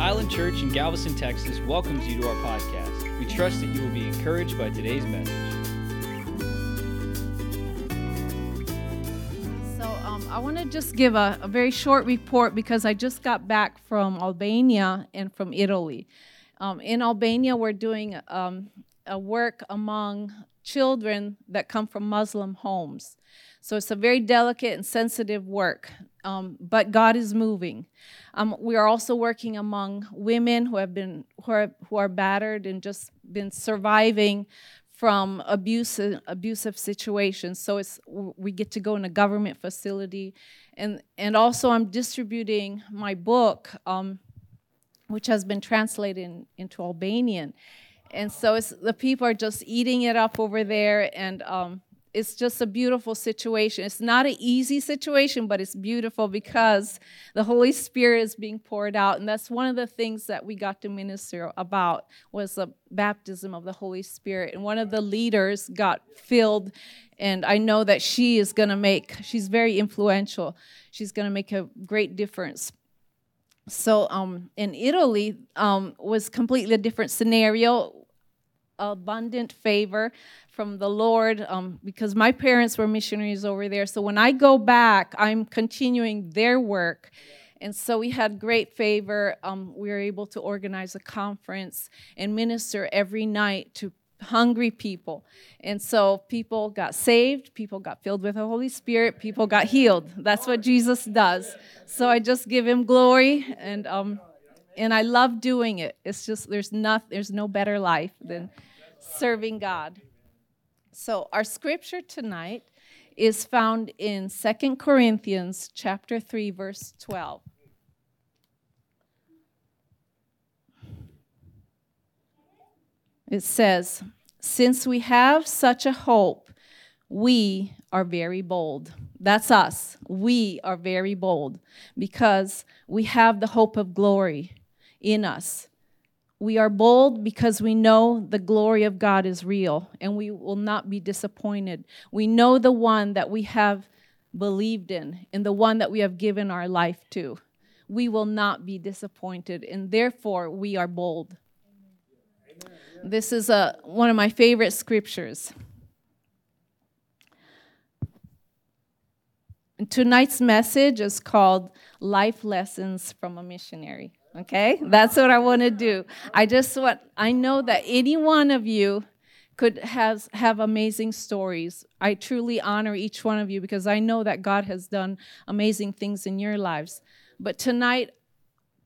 Island Church in Galveston, Texas welcomes you to our podcast. We trust that you will be encouraged by today's message. So um, I want to just give a, a very short report because I just got back from Albania and from Italy. Um, in Albania, we're doing um, a work among children that come from Muslim homes. So it's a very delicate and sensitive work, um, but God is moving. Um, we are also working among women who have been who are, who are battered and just been surviving from abusive abusive situations. So it's we get to go in a government facility, and and also I'm distributing my book, um, which has been translated in, into Albanian, and so it's the people are just eating it up over there, and um, it's just a beautiful situation. It's not an easy situation, but it's beautiful because the Holy Spirit is being poured out. And that's one of the things that we got to minister about was the baptism of the Holy Spirit. And one of the leaders got filled. And I know that she is going to make, she's very influential. She's going to make a great difference. So um, in Italy um, was completely a different scenario abundant favor from the Lord um, because my parents were missionaries over there. So when I go back, I'm continuing their work. And so we had great favor. Um, we were able to organize a conference and minister every night to hungry people. And so people got saved, people got filled with the Holy Spirit, people got healed. That's what Jesus does. So I just give him glory and um and I love doing it. It's just there's not there's no better life than serving God. So our scripture tonight is found in Second Corinthians chapter 3 verse 12. It says, "Since we have such a hope, we are very bold." That's us. We are very bold because we have the hope of glory in us. We are bold because we know the glory of God is real and we will not be disappointed. We know the one that we have believed in and the one that we have given our life to. We will not be disappointed and therefore we are bold. This is a, one of my favorite scriptures. And tonight's message is called Life Lessons from a Missionary. Okay? That's what I want to do. I just want I know that any one of you could has have amazing stories. I truly honor each one of you because I know that God has done amazing things in your lives. But tonight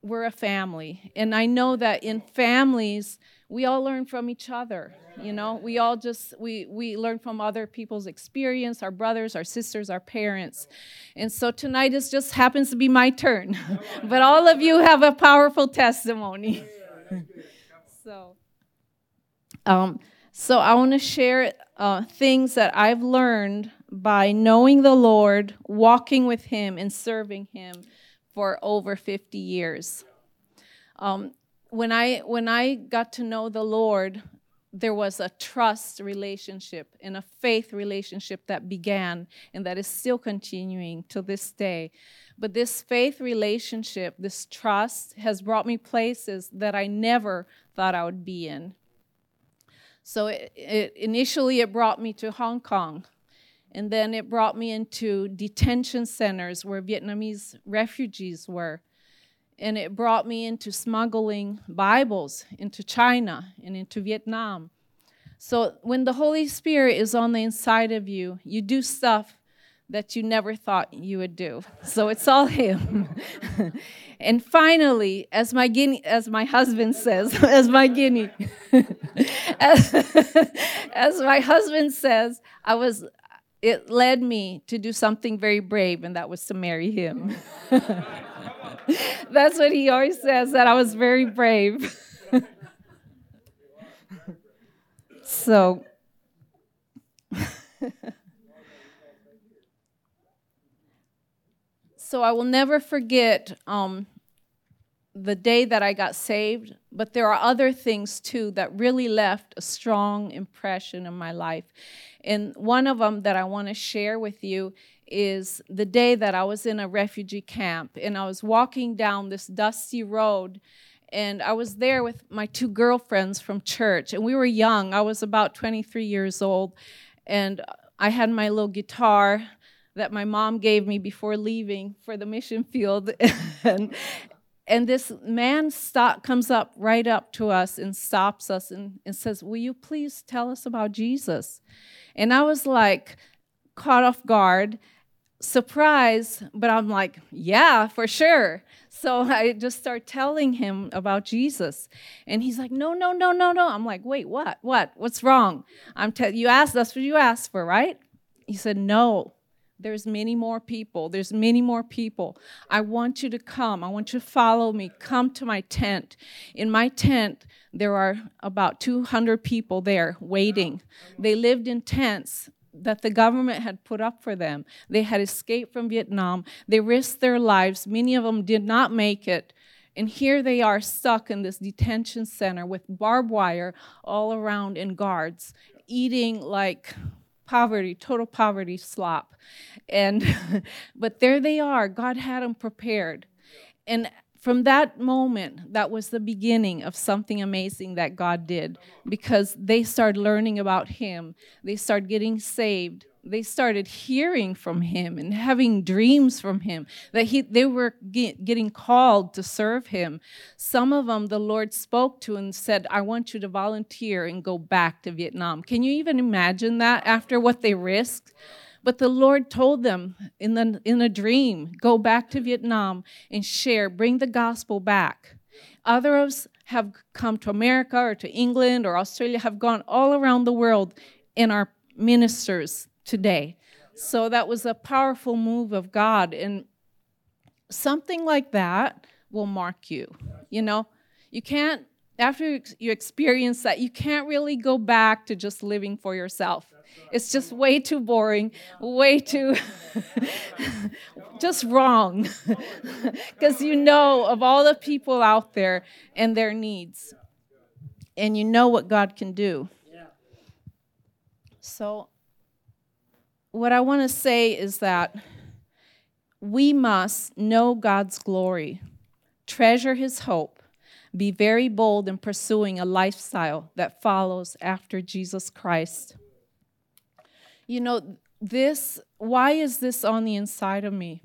we're a family, and I know that in families we all learn from each other you know? We all just we we learn from other people's experience our brothers our sisters our parents. And so tonight it just happens to be my turn. But all of you have a powerful testimony. So um so i want to share uh, things that i've learned by knowing the lord walking with him and serving him for over 50 years. Um, when I when I got to know the Lord, there was a trust relationship and a faith relationship that began and that is still continuing to this day. But this faith relationship, this trust, has brought me places that I never thought I would be in. So it, it, initially, it brought me to Hong Kong. And then it brought me into detention centers where Vietnamese refugees were and it brought me into smuggling Bibles into China and into Vietnam. So when the Holy Spirit is on the inside of you, you do stuff that you never thought you would do. So it's all him. and finally, as my guinea, as my husband says, as my guinea, as, as my husband says, I was it led me to do something very brave, and that was to marry him. That's what he always says, that I was very brave. so, so I will never forget um, the day that I got saved, but there are other things too that really left a strong impression in my life. And one of them that I want to share with you is the day that I was in a refugee camp and I was walking down this dusty road and I was there with my two girlfriends from church, and we were young. I was about 23 years old, and I had my little guitar that my mom gave me before leaving for the mission field, and and this man stop, comes up right up to us and stops us and, and says, "Will you please tell us about Jesus?" And I was like caught off guard surprise, but I'm like, yeah, for sure. So I just start telling him about Jesus. And he's like, no, no, no, no, no. I'm like, wait, what? What? What's wrong? I'm te- you asked, that's what you asked for, right? He said, no. There's many more people. There's many more people. I want you to come. I want you to follow me. Come to my tent. In my tent, there are about 200 people there waiting. They lived in tents that the government had put up for them. They had escaped from Vietnam. They risked their lives. Many of them did not make it. And here they are stuck in this detention center with barbed wire all around and guards, eating like poverty, total poverty slop. And but there they are. God had them prepared. And from that moment, that was the beginning of something amazing that God did because they started learning about Him. They started getting saved. They started hearing from Him and having dreams from Him that he, they were get, getting called to serve Him. Some of them the Lord spoke to and said, I want you to volunteer and go back to Vietnam. Can you even imagine that after what they risked? But the Lord told them in, the, in a dream go back to Vietnam and share, bring the gospel back. Others have come to America or to England or Australia, have gone all around the world and are ministers today. So that was a powerful move of God. And something like that will mark you. You know, you can't, after you experience that, you can't really go back to just living for yourself. It's just way too boring, way too just wrong. Because you know of all the people out there and their needs, and you know what God can do. So, what I want to say is that we must know God's glory, treasure His hope, be very bold in pursuing a lifestyle that follows after Jesus Christ. You know, this, why is this on the inside of me?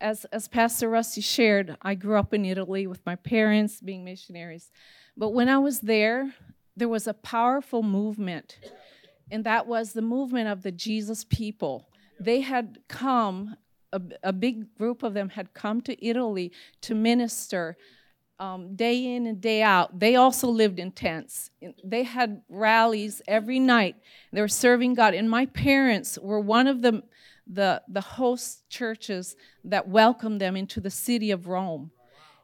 As, as Pastor Rusty shared, I grew up in Italy with my parents being missionaries. But when I was there, there was a powerful movement, and that was the movement of the Jesus people. They had come, a, a big group of them had come to Italy to minister um, day in and day out. They also lived in tents. They had rallies every night. They were serving God. And my parents were one of the, the, the host churches that welcomed them into the city of Rome.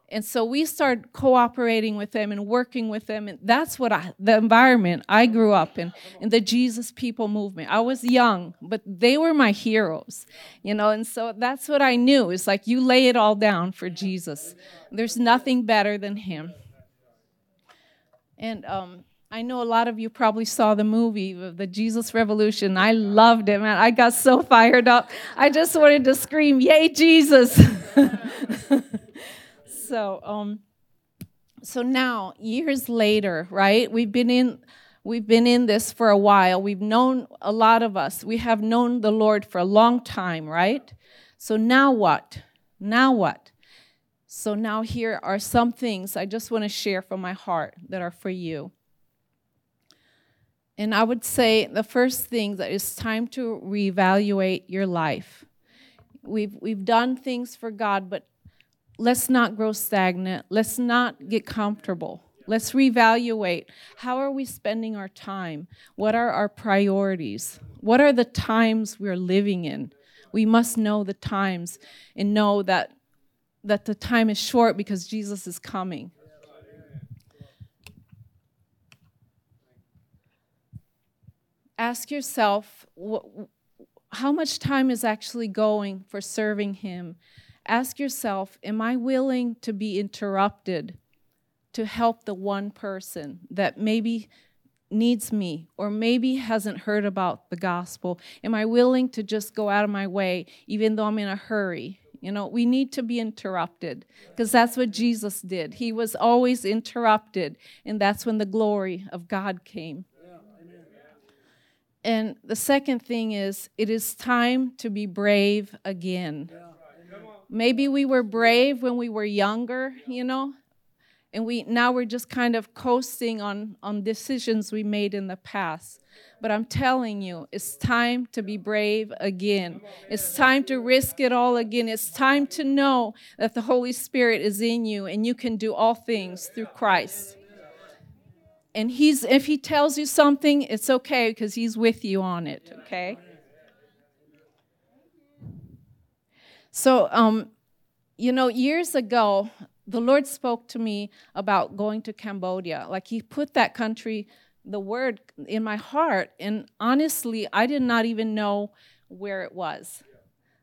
And so we started cooperating with them and working with them. And that's what I, the environment I grew up in, in the Jesus people movement. I was young, but they were my heroes, you know. And so that's what I knew. It's like you lay it all down for Jesus. There's nothing better than him. And um, I know a lot of you probably saw the movie, The Jesus Revolution. I loved it, man. I got so fired up. I just wanted to scream, Yay, Jesus! so um so now years later right we've been in we've been in this for a while. We've known a lot of us. We have known the lord for a long time right? So now what? Now what? So now here are some things i just want to share from my heart that are for you. And i would say the first thing that it's time to reevaluate your life. We've we've done things for god but let's not grow stagnant. Let's not get comfortable. Let's reevaluate. How are we spending our time? What are our priorities? What are the times we're living in? We must know the times and know that, that the time is short because Jesus is coming. Ask yourself how much time is actually going for serving Him Ask yourself Am I willing to be interrupted to help the one person that maybe needs me or maybe hasn't heard about the gospel? Am I willing to just go out of my way even though I'm in a hurry? You know, we need to be interrupted because that's what Jesus did. He was always interrupted, and that's when the glory of God came. And the second thing is, it is time to be brave again. Maybe we were brave when we were younger, you know, and we now we're just kind of coasting on on decisions we made in the past. But I'm telling you, it's time to be brave again. It's time to risk it all again. It's time to know that the Holy Spirit is in you and you can do all things through Christ. And he's if he tells you something, it's okay because he's with you on it, okay? So um you know, years ago, the Lord spoke to me about going to Cambodia. Like He put that country the word in my heart. And honestly, I did not even know where it was.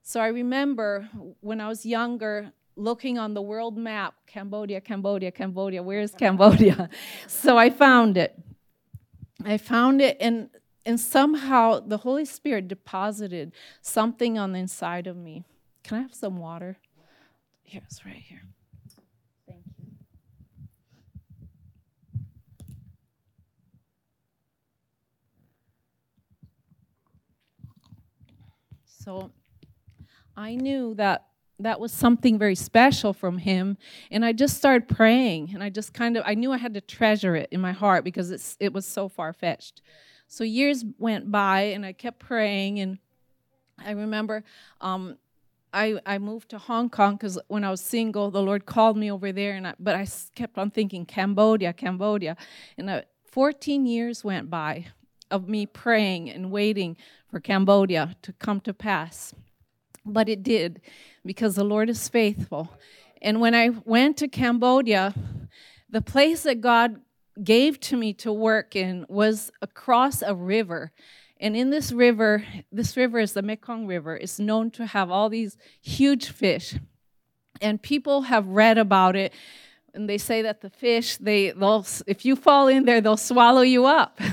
So I remember when I was younger looking on the world map Cambodia, Cambodia, Cambodia, where is Cambodia? so I found it. I found it, and, and somehow the Holy Spirit deposited something on the inside of me. Can I have some water? Here, it's right here. Thank you. So I knew that that was something very special from him and i just started praying and i just kind of i knew i had to treasure it in my heart because it's it was so far-fetched so years went by and i kept praying and i remember um, I, I moved to hong kong because when i was single the lord called me over there and I, but i kept on thinking cambodia cambodia and I, 14 years went by of me praying and waiting for Cambodia to come to pass. But it did because the Lord is faithful. And when I went to Cambodia, the place that God gave to me to work in was across a river. And in this river, this river is the Mekong River, it's known to have all these huge fish. And people have read about it. And they say that the fish they they'll if you fall in there they'll swallow you up.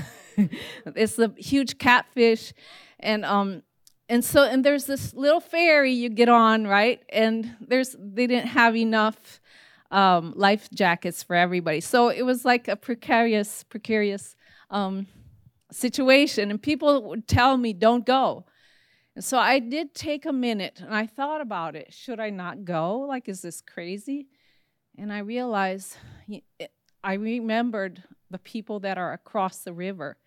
It's a huge catfish, and um, and so and there's this little ferry you get on, right? And there's they didn't have enough um, life jackets for everybody, so it was like a precarious, precarious um, situation. And people would tell me, "Don't go." And so I did take a minute and I thought about it. Should I not go? Like, is this crazy? And I realized, eh, I remembered the people that are across the river.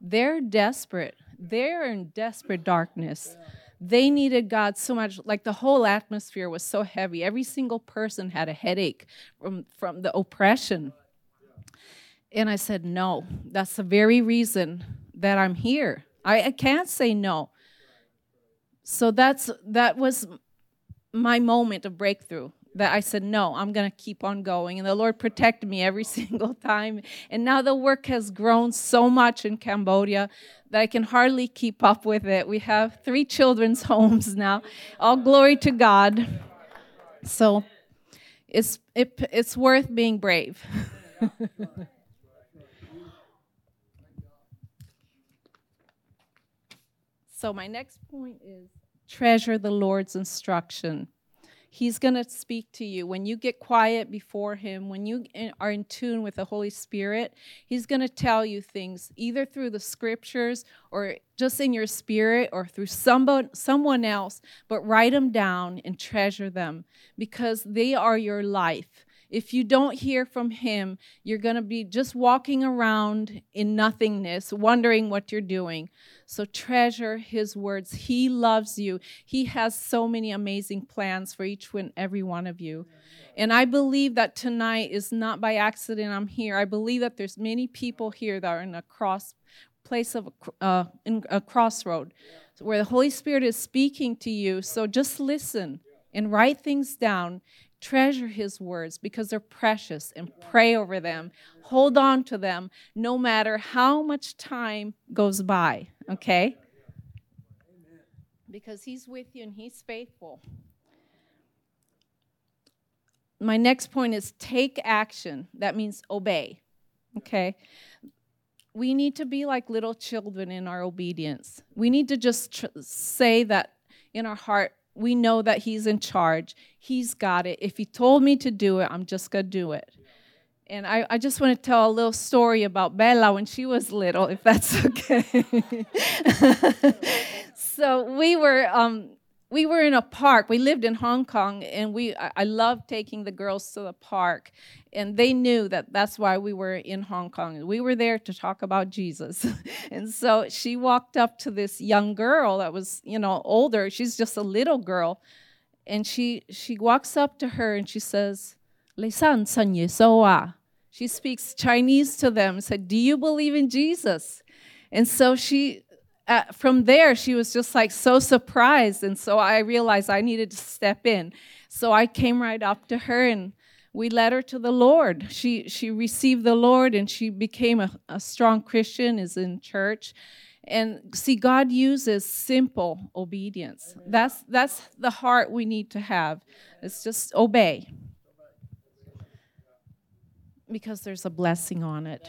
They're desperate. They're in desperate darkness. They needed God so much. Like the whole atmosphere was so heavy. Every single person had a headache from, from the oppression. And I said, No, that's the very reason that I'm here. I, I can't say no. So that's that was my moment of breakthrough that I said, no, I'm going to keep on going. And the Lord protected me every single time. And now the work has grown so much in Cambodia that I can hardly keep up with it. We have three children's homes now. All glory to God. So it's, it, it's worth being brave. so, my next point is treasure the Lord's instruction. He's going to speak to you. When you get quiet before Him, when you are in tune with the Holy Spirit, He's going to tell you things either through the scriptures or just in your spirit or through somebody, someone else, but write them down and treasure them because they are your life. If you don't hear from Him, you're going to be just walking around in nothingness, wondering what you're doing. So treasure His words. He loves you. He has so many amazing plans for each and every one of you. And I believe that tonight is not by accident I'm here. I believe that there's many people here that are in a cross place of uh, in a crossroad where the Holy Spirit is speaking to you. So just listen and write things down Treasure his words because they're precious and pray over them. Hold on to them no matter how much time goes by, okay? Because he's with you and he's faithful. My next point is take action. That means obey, okay? We need to be like little children in our obedience. We need to just tr- say that in our heart, we know that He's in charge. He's got it. If He told me to do it, I'm just going to do it. And I, I just want to tell a little story about Bella when she was little, if that's okay. so we were um, we were in a park. We lived in Hong Kong, and we I, loved taking the girls to the park, and they knew that that's why we were in Hong Kong. We were there to talk about Jesus, and so she walked up to this young girl that was you know older. She's just a little girl, and she she walks up to her and she says, "Le san san ye so ah." She speaks Chinese to them. Said, "Do you believe in Jesus?" And so she uh, from there, she was just like so surprised. And so I realized I needed to step in. So I came right up to her and we led her to the Lord. She, she received the Lord and she became a, a strong Christian, is in church. And see, God uses simple obedience. That's, that's the heart we need to have. It's just obey because there's a blessing on it.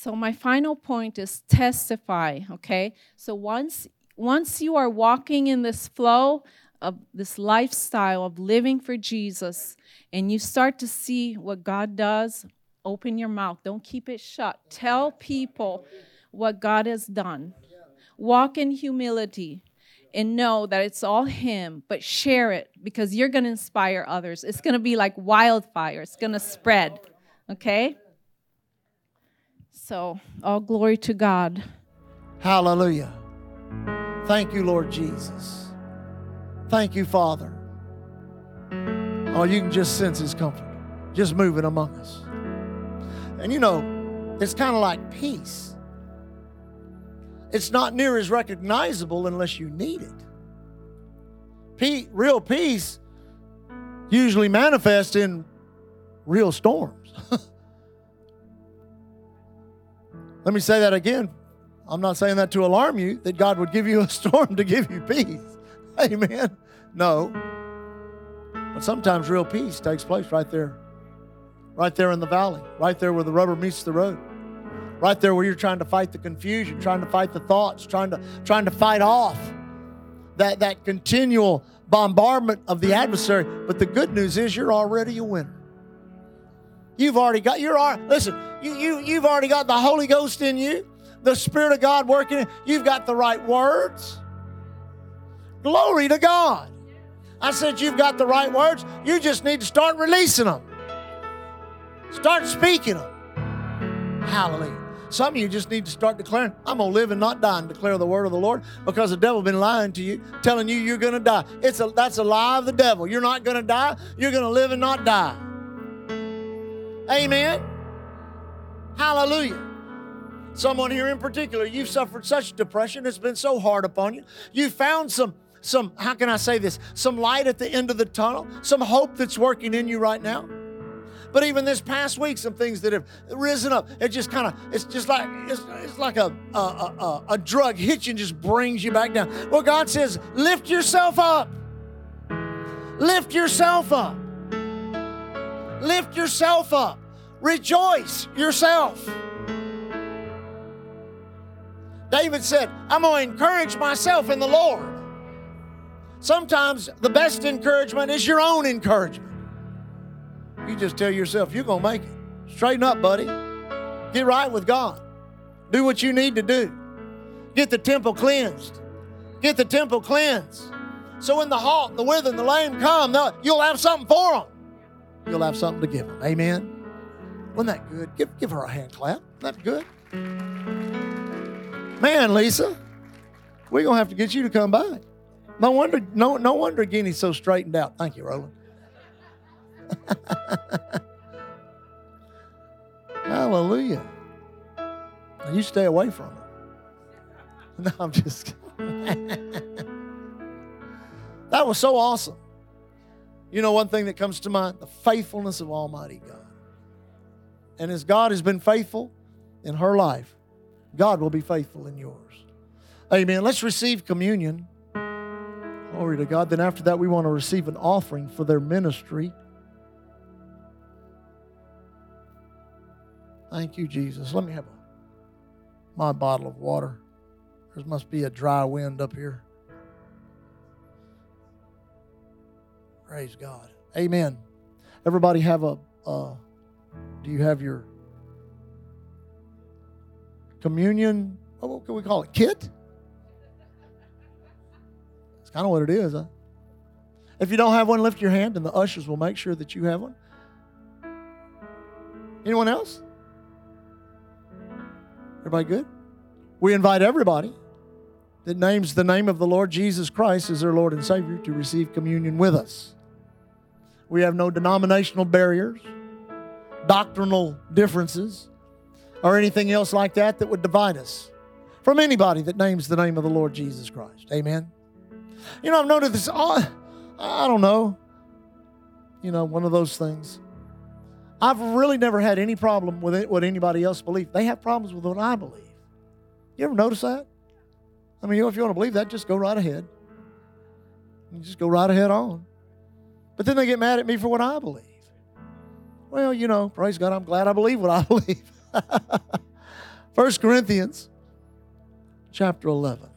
So my final point is testify, okay? So once once you are walking in this flow of this lifestyle of living for Jesus and you start to see what God does, open your mouth. Don't keep it shut. Tell people what God has done. Walk in humility and know that it's all Him, but share it because you're going to inspire others. It's going to be like wildfire, it's going to spread. Okay? So, all glory to God. Hallelujah. Thank you, Lord Jesus. Thank you, Father. Oh, you can just sense His comfort, just moving among us. And you know, it's kind of like peace. It's not near as recognizable unless you need it. Pe- real peace usually manifests in real storms. Let me say that again. I'm not saying that to alarm you, that God would give you a storm to give you peace. Amen. No. But sometimes real peace takes place right there, right there in the valley, right there where the rubber meets the road, right there where you're trying to fight the confusion, trying to fight the thoughts, trying to, trying to fight off that, that continual bombardment of the adversary. But the good news is you're already a winner. You've already got, you're, listen, you, you, you've already got the Holy Ghost in you, the Spirit of God working. You've got the right words. Glory to God. I said, You've got the right words. You just need to start releasing them, start speaking them. Hallelujah. Some of you just need to start declaring, I'm going to live and not die and declare the word of the Lord because the devil been lying to you, telling you you're going to die. It's a, that's a lie of the devil. You're not going to die. You're going to live and not die. Amen. Hallelujah. Someone here in particular, you've suffered such depression, it's been so hard upon you. You found some some how can I say this? Some light at the end of the tunnel, some hope that's working in you right now. But even this past week, some things that have risen up, it just kind of, it's just like, it's, it's like a, a, a, a drug hits you and just brings you back down. Well, God says, lift yourself up. Lift yourself up. Lift yourself up. Rejoice yourself. David said, I'm going to encourage myself in the Lord. Sometimes the best encouragement is your own encouragement. You just tell yourself, you're going to make it. Straighten up, buddy. Get right with God. Do what you need to do. Get the temple cleansed. Get the temple cleansed. So when the halt, the withered, and the lame come, you'll have something for them. You'll have something to give them. Amen. Wasn't that good? Give, give her a hand clap. Isn't that good? Man, Lisa, we're gonna have to get you to come by. No wonder, no, no wonder Guinea's so straightened out. Thank you, Roland. Hallelujah. Now you stay away from her. No, I'm just That was so awesome. You know, one thing that comes to mind the faithfulness of Almighty God. And as God has been faithful in her life, God will be faithful in yours. Amen. Let's receive communion. Glory to God. Then after that, we want to receive an offering for their ministry. Thank you, Jesus. Let me have a, my bottle of water. There must be a dry wind up here. Praise God. Amen. Everybody have a, do you have your communion? What can we call it? Kit? It's kind of what it is, huh? If you don't have one, lift your hand and the ushers will make sure that you have one. Anyone else? Everybody good? We invite everybody that names the name of the Lord Jesus Christ as their Lord and Savior to receive communion with us. We have no denominational barriers, doctrinal differences, or anything else like that that would divide us from anybody that names the name of the Lord Jesus Christ. Amen. You know, I've noticed this. Oh, I don't know. You know, one of those things. I've really never had any problem with it, what anybody else believes. They have problems with what I believe. You ever notice that? I mean, if you want to believe that, just go right ahead. You just go right ahead on. But then they get mad at me for what I believe. Well, you know, praise God, I'm glad I believe what I believe. First Corinthians chapter 11.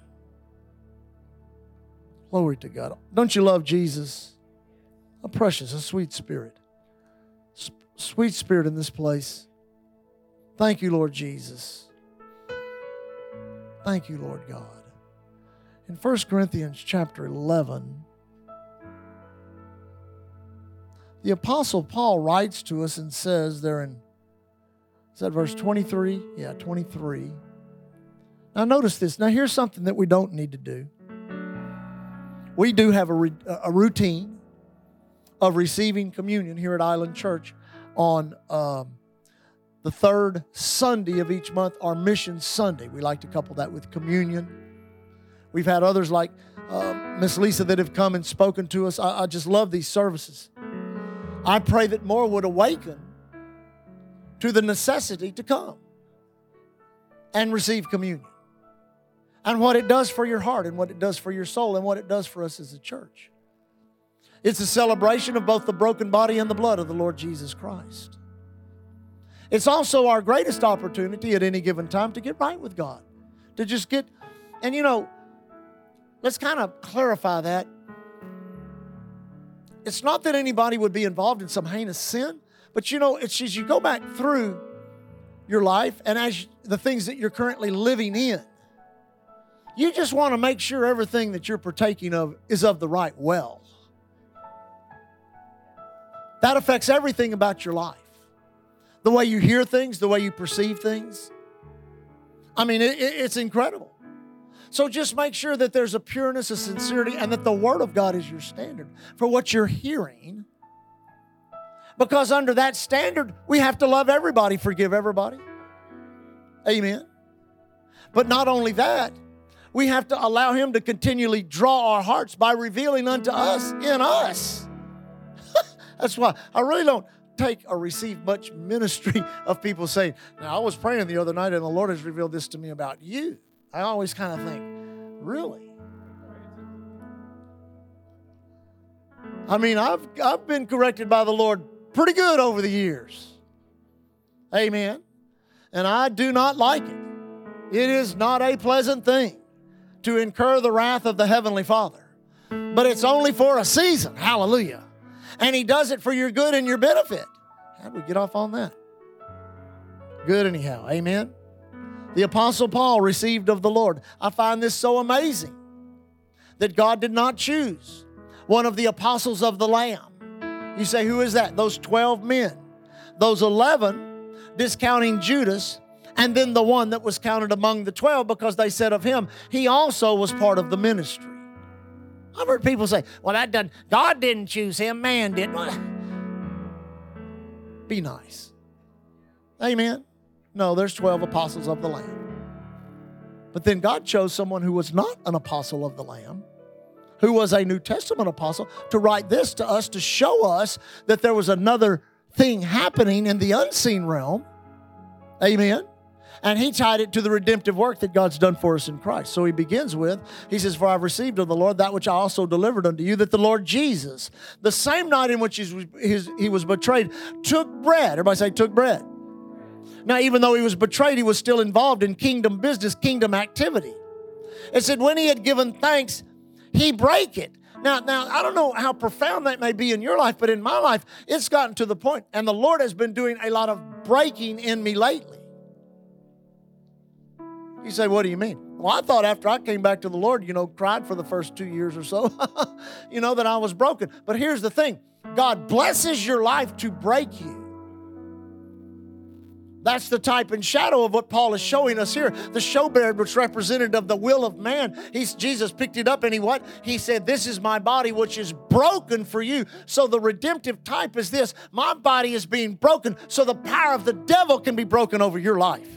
Glory to God. Don't you love Jesus? A precious, a sweet spirit. S- sweet spirit in this place. Thank you, Lord Jesus. Thank you, Lord God. In 1 Corinthians chapter 11, the Apostle Paul writes to us and says there in, is that verse 23? Yeah, 23. Now, notice this. Now, here's something that we don't need to do. We do have a, a routine of receiving communion here at Island Church on um, the third Sunday of each month, our Mission Sunday. We like to couple that with communion. We've had others like uh, Miss Lisa that have come and spoken to us. I, I just love these services. I pray that more would awaken to the necessity to come and receive communion and what it does for your heart and what it does for your soul and what it does for us as a church. It's a celebration of both the broken body and the blood of the Lord Jesus Christ. It's also our greatest opportunity at any given time to get right with God, to just get, and you know, let's kind of clarify that. It's not that anybody would be involved in some heinous sin, but you know, it's as you go back through your life and as the things that you're currently living in, you just want to make sure everything that you're partaking of is of the right well. That affects everything about your life the way you hear things, the way you perceive things. I mean, it, it's incredible. So just make sure that there's a pureness, a sincerity, and that the Word of God is your standard for what you're hearing. Because under that standard, we have to love everybody, forgive everybody. Amen. But not only that, we have to allow Him to continually draw our hearts by revealing unto us in us. That's why I really don't take or receive much ministry of people saying, Now, I was praying the other night and the Lord has revealed this to me about you. I always kind of think, Really? I mean, I've, I've been corrected by the Lord pretty good over the years. Amen. And I do not like it. It is not a pleasant thing to incur the wrath of the Heavenly Father, but it's only for a season. Hallelujah. And He does it for your good and your benefit. How do we get off on that? Good, anyhow. Amen. The Apostle Paul received of the Lord. I find this so amazing that God did not choose one of the apostles of the Lamb. You say, who is that? Those 12 men. Those 11, discounting Judas, and then the one that was counted among the 12 because they said of him, he also was part of the ministry. I've heard people say, well, that doesn't, God didn't choose him, man did. Be nice. Amen. No, there's 12 apostles of the Lamb. But then God chose someone who was not an apostle of the Lamb, who was a New Testament apostle, to write this to us to show us that there was another thing happening in the unseen realm. Amen. And he tied it to the redemptive work that God's done for us in Christ. So he begins with, he says, For I've received of the Lord that which I also delivered unto you, that the Lord Jesus, the same night in which he was betrayed, took bread. Everybody say, took bread. Now, even though he was betrayed, he was still involved in kingdom business, kingdom activity. It said, when he had given thanks, he break it. Now, now I don't know how profound that may be in your life, but in my life, it's gotten to the point, and the Lord has been doing a lot of breaking in me lately. You say, what do you mean? Well, I thought after I came back to the Lord, you know, cried for the first two years or so, you know, that I was broken. But here's the thing God blesses your life to break you. That's the type and shadow of what Paul is showing us here. The showbread, which represented of the will of man. He's, Jesus picked it up and he what? He said, This is my body which is broken for you. So the redemptive type is this my body is being broken so the power of the devil can be broken over your life.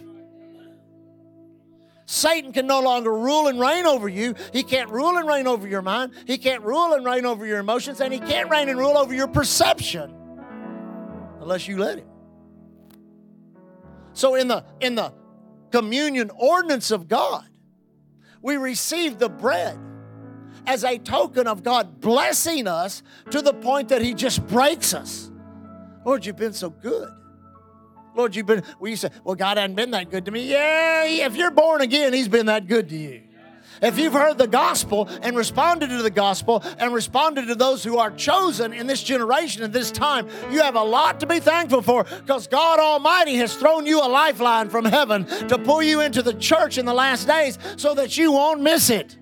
Satan can no longer rule and reign over you. He can't rule and reign over your mind. He can't rule and reign over your emotions. And he can't reign and rule over your perception unless you let him. So in the in the communion ordinance of God, we receive the bread as a token of God blessing us to the point that he just breaks us. Lord, you've been so good. Lord, you've been, well, say, well, God hasn't been that good to me. Yeah, if you're born again, He's been that good to you. If you've heard the gospel and responded to the gospel and responded to those who are chosen in this generation at this time, you have a lot to be thankful for because God Almighty has thrown you a lifeline from heaven to pull you into the church in the last days so that you won't miss it.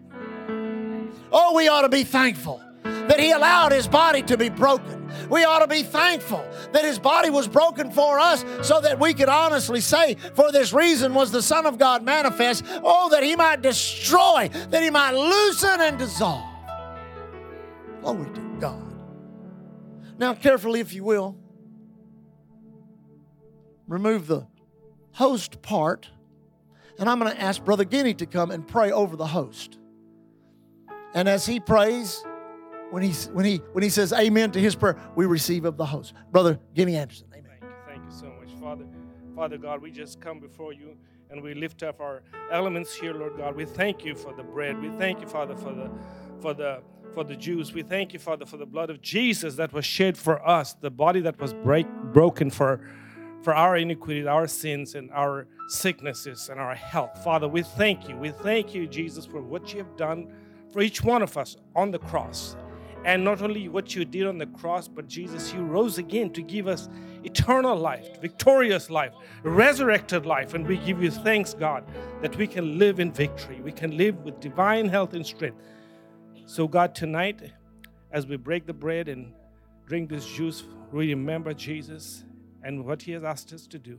Oh, we ought to be thankful that He allowed His body to be broken we ought to be thankful that his body was broken for us so that we could honestly say, For this reason was the Son of God manifest, oh, that he might destroy, that he might loosen and dissolve. Glory to God. Now, carefully, if you will, remove the host part, and I'm going to ask Brother Guinea to come and pray over the host. And as he prays, when he, when he, when he says amen to his prayer, we receive of the host. Brother Guinea Anderson. Amen. Thank you. Thank you so much, Father. Father God, we just come before you and we lift up our elements here, Lord God. We thank you for the bread. We thank you, Father, for the for the for the Jews. We thank you, Father, for the blood of Jesus that was shed for us, the body that was break, broken for for our iniquities, our sins, and our sicknesses and our health. Father, we thank you. We thank you, Jesus, for what you have done for each one of us on the cross. And not only what you did on the cross, but Jesus, you rose again to give us eternal life, victorious life, resurrected life. And we give you thanks, God, that we can live in victory. We can live with divine health and strength. So, God, tonight, as we break the bread and drink this juice, we remember Jesus and what He has asked us to do.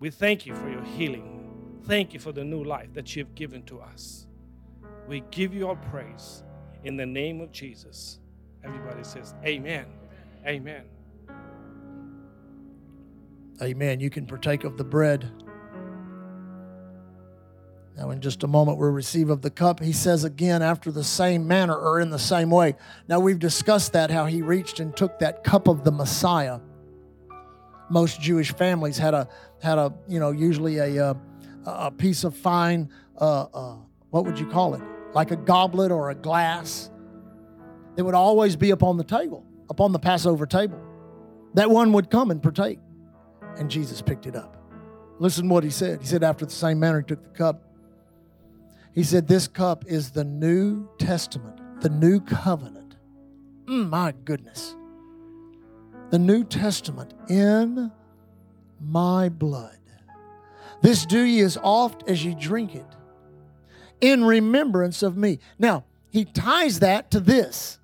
We thank you for your healing. Thank you for the new life that you have given to us. We give you all praise in the name of Jesus. Everybody says, Amen. Amen. Amen. You can partake of the bread. Now, in just a moment, we'll receive of the cup. He says again, after the same manner or in the same way. Now, we've discussed that, how he reached and took that cup of the Messiah. Most Jewish families had a, had a you know, usually a, uh, a piece of fine, uh, uh, what would you call it? Like a goblet or a glass that would always be upon the table, upon the Passover table. That one would come and partake. And Jesus picked it up. Listen what he said. He said, after the same manner, he took the cup. He said, This cup is the New Testament, the new covenant. Mm, my goodness. The New Testament in my blood. This do ye as oft as ye drink it in remembrance of me. Now, he ties that to this.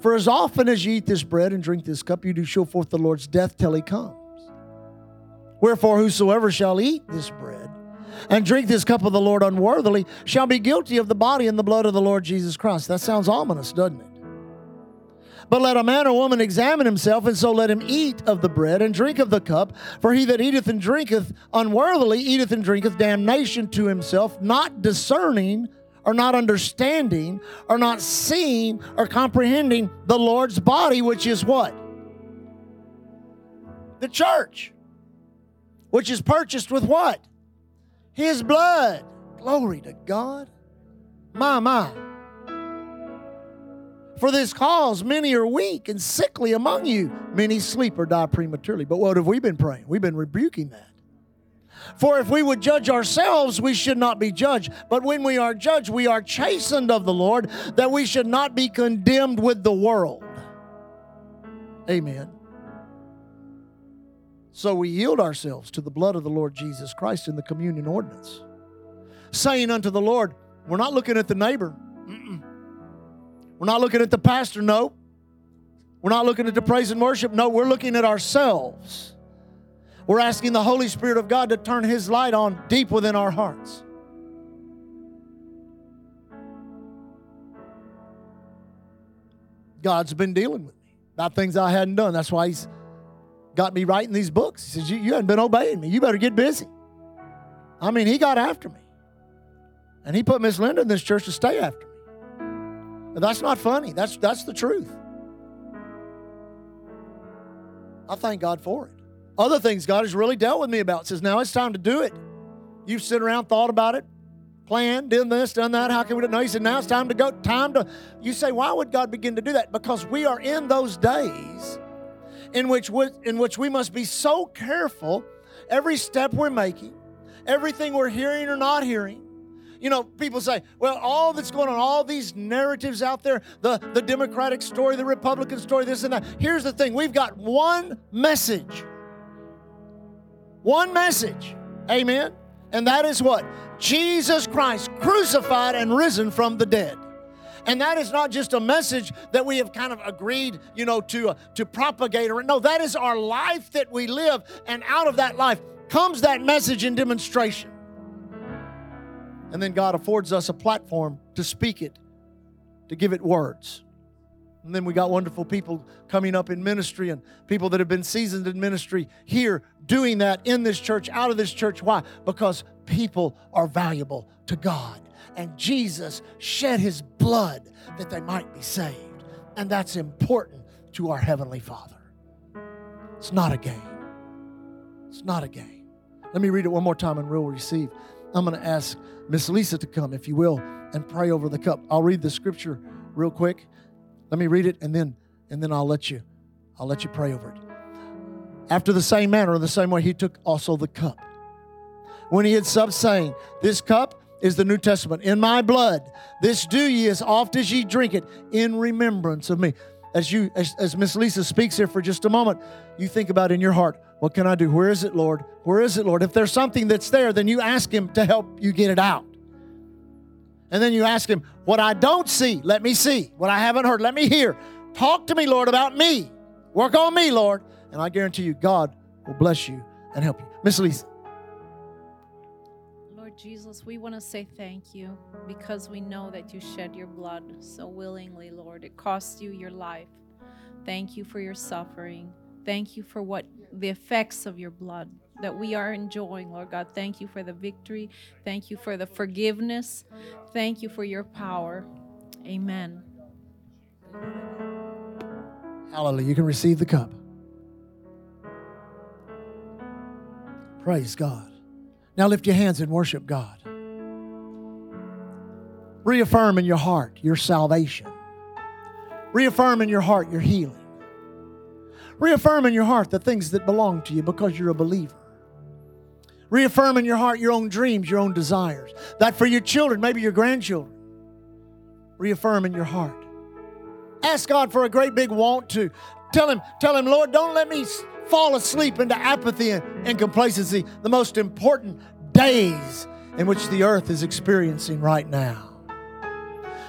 For as often as you eat this bread and drink this cup, you do show forth the Lord's death till he comes. Wherefore, whosoever shall eat this bread and drink this cup of the Lord unworthily shall be guilty of the body and the blood of the Lord Jesus Christ. That sounds ominous, doesn't it? But let a man or woman examine himself, and so let him eat of the bread and drink of the cup. For he that eateth and drinketh unworthily eateth and drinketh damnation to himself, not discerning or not understanding or not seeing or comprehending the Lord's body, which is what? The church, which is purchased with what? His blood. Glory to God. My, my. For this cause, many are weak and sickly among you. Many sleep or die prematurely. But what have we been praying? We've been rebuking that. For if we would judge ourselves, we should not be judged. But when we are judged, we are chastened of the Lord, that we should not be condemned with the world. Amen. So we yield ourselves to the blood of the Lord Jesus Christ in the communion ordinance, saying unto the Lord, We're not looking at the neighbor. We're not looking at the pastor. No. We're not looking at the praise and worship. No, we're looking at ourselves. We're asking the Holy Spirit of God to turn His light on deep within our hearts. God's been dealing with me about things I hadn't done. That's why He's got me writing these books. He says, You, you haven't been obeying me. You better get busy. I mean, He got after me. And He put Miss Linda in this church to stay after me. That's not funny. That's, that's the truth. I thank God for it. Other things God has really dealt with me about says, now it's time to do it. You've sit around, thought about it, planned, done this, done that. How can we do it? No, he said, now it's time to go. Time to. You say, why would God begin to do that? Because we are in those days in which we, in which we must be so careful every step we're making, everything we're hearing or not hearing. You know, people say, well, all that's going on, all these narratives out there, the, the Democratic story, the Republican story, this and that. Here's the thing we've got one message. One message. Amen. And that is what? Jesus Christ crucified and risen from the dead. And that is not just a message that we have kind of agreed, you know, to uh, to propagate or no, that is our life that we live and out of that life comes that message in demonstration. And then God affords us a platform to speak it, to give it words. And then we got wonderful people coming up in ministry and people that have been seasoned in ministry here doing that in this church, out of this church. Why? Because people are valuable to God. And Jesus shed his blood that they might be saved. And that's important to our Heavenly Father. It's not a game. It's not a game. Let me read it one more time and we'll receive. I'm going to ask Miss Lisa to come, if you will, and pray over the cup. I'll read the scripture real quick. Let me read it and then and then I'll let you I'll let you pray over it. After the same manner, the same way, he took also the cup. When he had supped, saying, This cup is the New Testament. In my blood, this do ye as oft as ye drink it in remembrance of me. As you as Miss Lisa speaks here for just a moment, you think about in your heart, what can I do? Where is it, Lord? Where is it, Lord? If there's something that's there, then you ask him to help you get it out. And then you ask him, What I don't see, let me see. What I haven't heard, let me hear. Talk to me, Lord, about me. Work on me, Lord. And I guarantee you, God will bless you and help you. Miss Lisa. Lord Jesus, we want to say thank you because we know that you shed your blood so willingly, Lord. It cost you your life. Thank you for your suffering. Thank you for what the effects of your blood that we are enjoying, Lord God. Thank you for the victory. Thank you for the forgiveness. Thank you for your power. Amen. Hallelujah. You can receive the cup. Praise God. Now lift your hands and worship God. Reaffirm in your heart your salvation. Reaffirm in your heart your healing. Reaffirm in your heart the things that belong to you because you're a believer. Reaffirm in your heart your own dreams, your own desires. That for your children, maybe your grandchildren. Reaffirm in your heart. Ask God for a great big want to. Tell Him, tell Him, Lord, don't let me fall asleep into apathy and, and complacency, the most important days in which the earth is experiencing right now.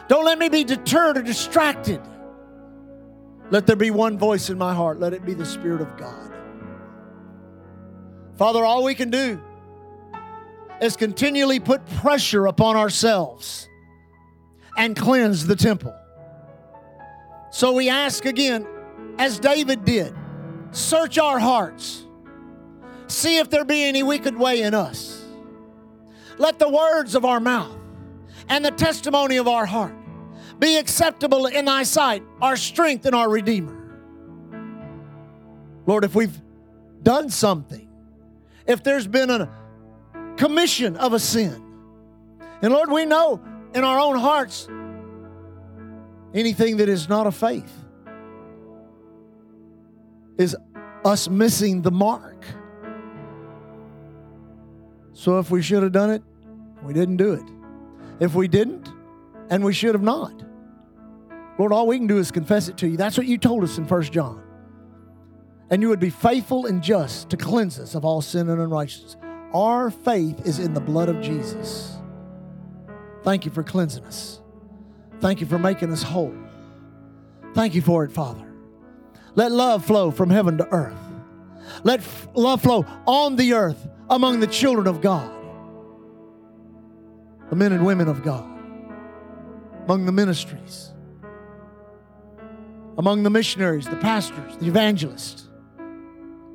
Don't let me be deterred or distracted. Let there be one voice in my heart. Let it be the Spirit of God. Father, all we can do is continually put pressure upon ourselves and cleanse the temple. So we ask again, as David did, search our hearts, see if there be any wicked way in us. Let the words of our mouth and the testimony of our heart be acceptable in thy sight, our strength and our Redeemer. Lord, if we've done something, if there's been a commission of a sin, and Lord, we know in our own hearts anything that is not of faith is us missing the mark. So if we should have done it, we didn't do it. If we didn't, and we should have not. Lord, all we can do is confess it to you. That's what you told us in First John. And you would be faithful and just to cleanse us of all sin and unrighteousness. Our faith is in the blood of Jesus. Thank you for cleansing us. Thank you for making us whole. Thank you for it, Father. Let love flow from heaven to earth. Let f- love flow on the earth among the children of God, the men and women of God, among the ministries, among the missionaries, the pastors, the evangelists.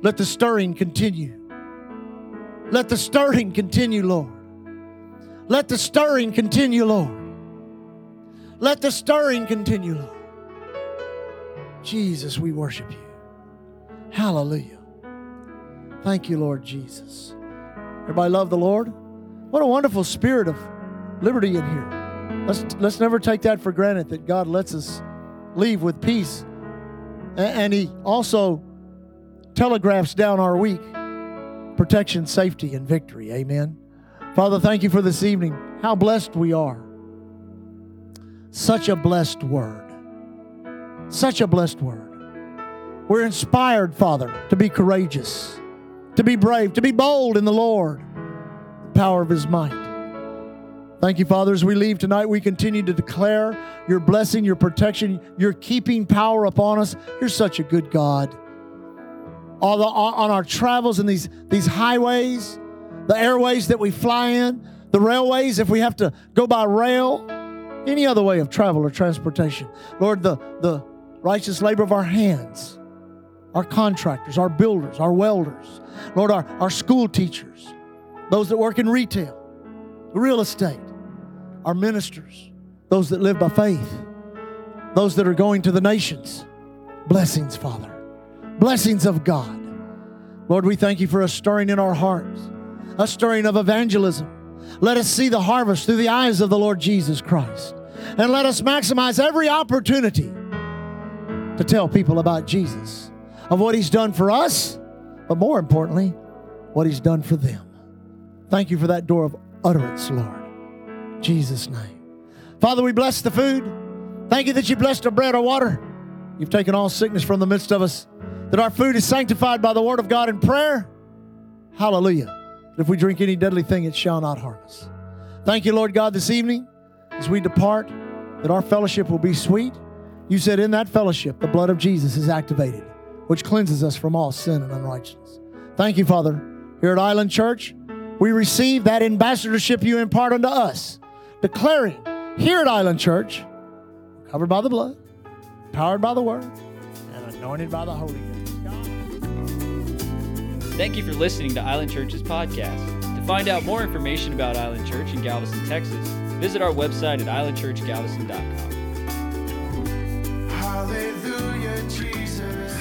Let the stirring continue. Let the stirring continue, Lord. Let the stirring continue, Lord. Let the stirring continue, Lord. Jesus, we worship you. Hallelujah. Thank you, Lord Jesus. Everybody love the Lord? What a wonderful spirit of liberty in here. Let's, let's never take that for granted that God lets us leave with peace. And He also telegraphs down our week protection, safety, and victory. Amen. Father, thank you for this evening. How blessed we are. Such a blessed word. Such a blessed word. We're inspired, Father, to be courageous, to be brave, to be bold in the Lord, the power of His might. Thank you, Father. As we leave tonight, we continue to declare your blessing, your protection, your keeping power upon us. You're such a good God. The, on our travels in these, these highways, the airways that we fly in, the railways, if we have to go by rail, any other way of travel or transportation. Lord, the, the righteous labor of our hands, our contractors, our builders, our welders, Lord, our, our school teachers, those that work in retail, real estate, our ministers, those that live by faith, those that are going to the nations. Blessings, Father. Blessings of God. Lord, we thank you for a stirring in our hearts, a stirring of evangelism. Let us see the harvest through the eyes of the Lord Jesus Christ. And let us maximize every opportunity to tell people about Jesus, of what He's done for us, but more importantly, what He's done for them. Thank you for that door of utterance, Lord. Jesus' name. Father, we bless the food. Thank you that you blessed our bread, our water. You've taken all sickness from the midst of us, that our food is sanctified by the word of God in prayer. Hallelujah. If we drink any deadly thing, it shall not harm us. Thank you, Lord God, this evening as we depart, that our fellowship will be sweet. You said in that fellowship, the blood of Jesus is activated, which cleanses us from all sin and unrighteousness. Thank you, Father. Here at Island Church, we receive that ambassadorship you impart unto us, declaring here at Island Church, covered by the blood, powered by the word, and anointed by the Holy Ghost. Thank you for listening to Island Church's podcast. To find out more information about Island Church in Galveston, Texas, visit our website at islandchurchgalveston.com. Hallelujah, Jesus.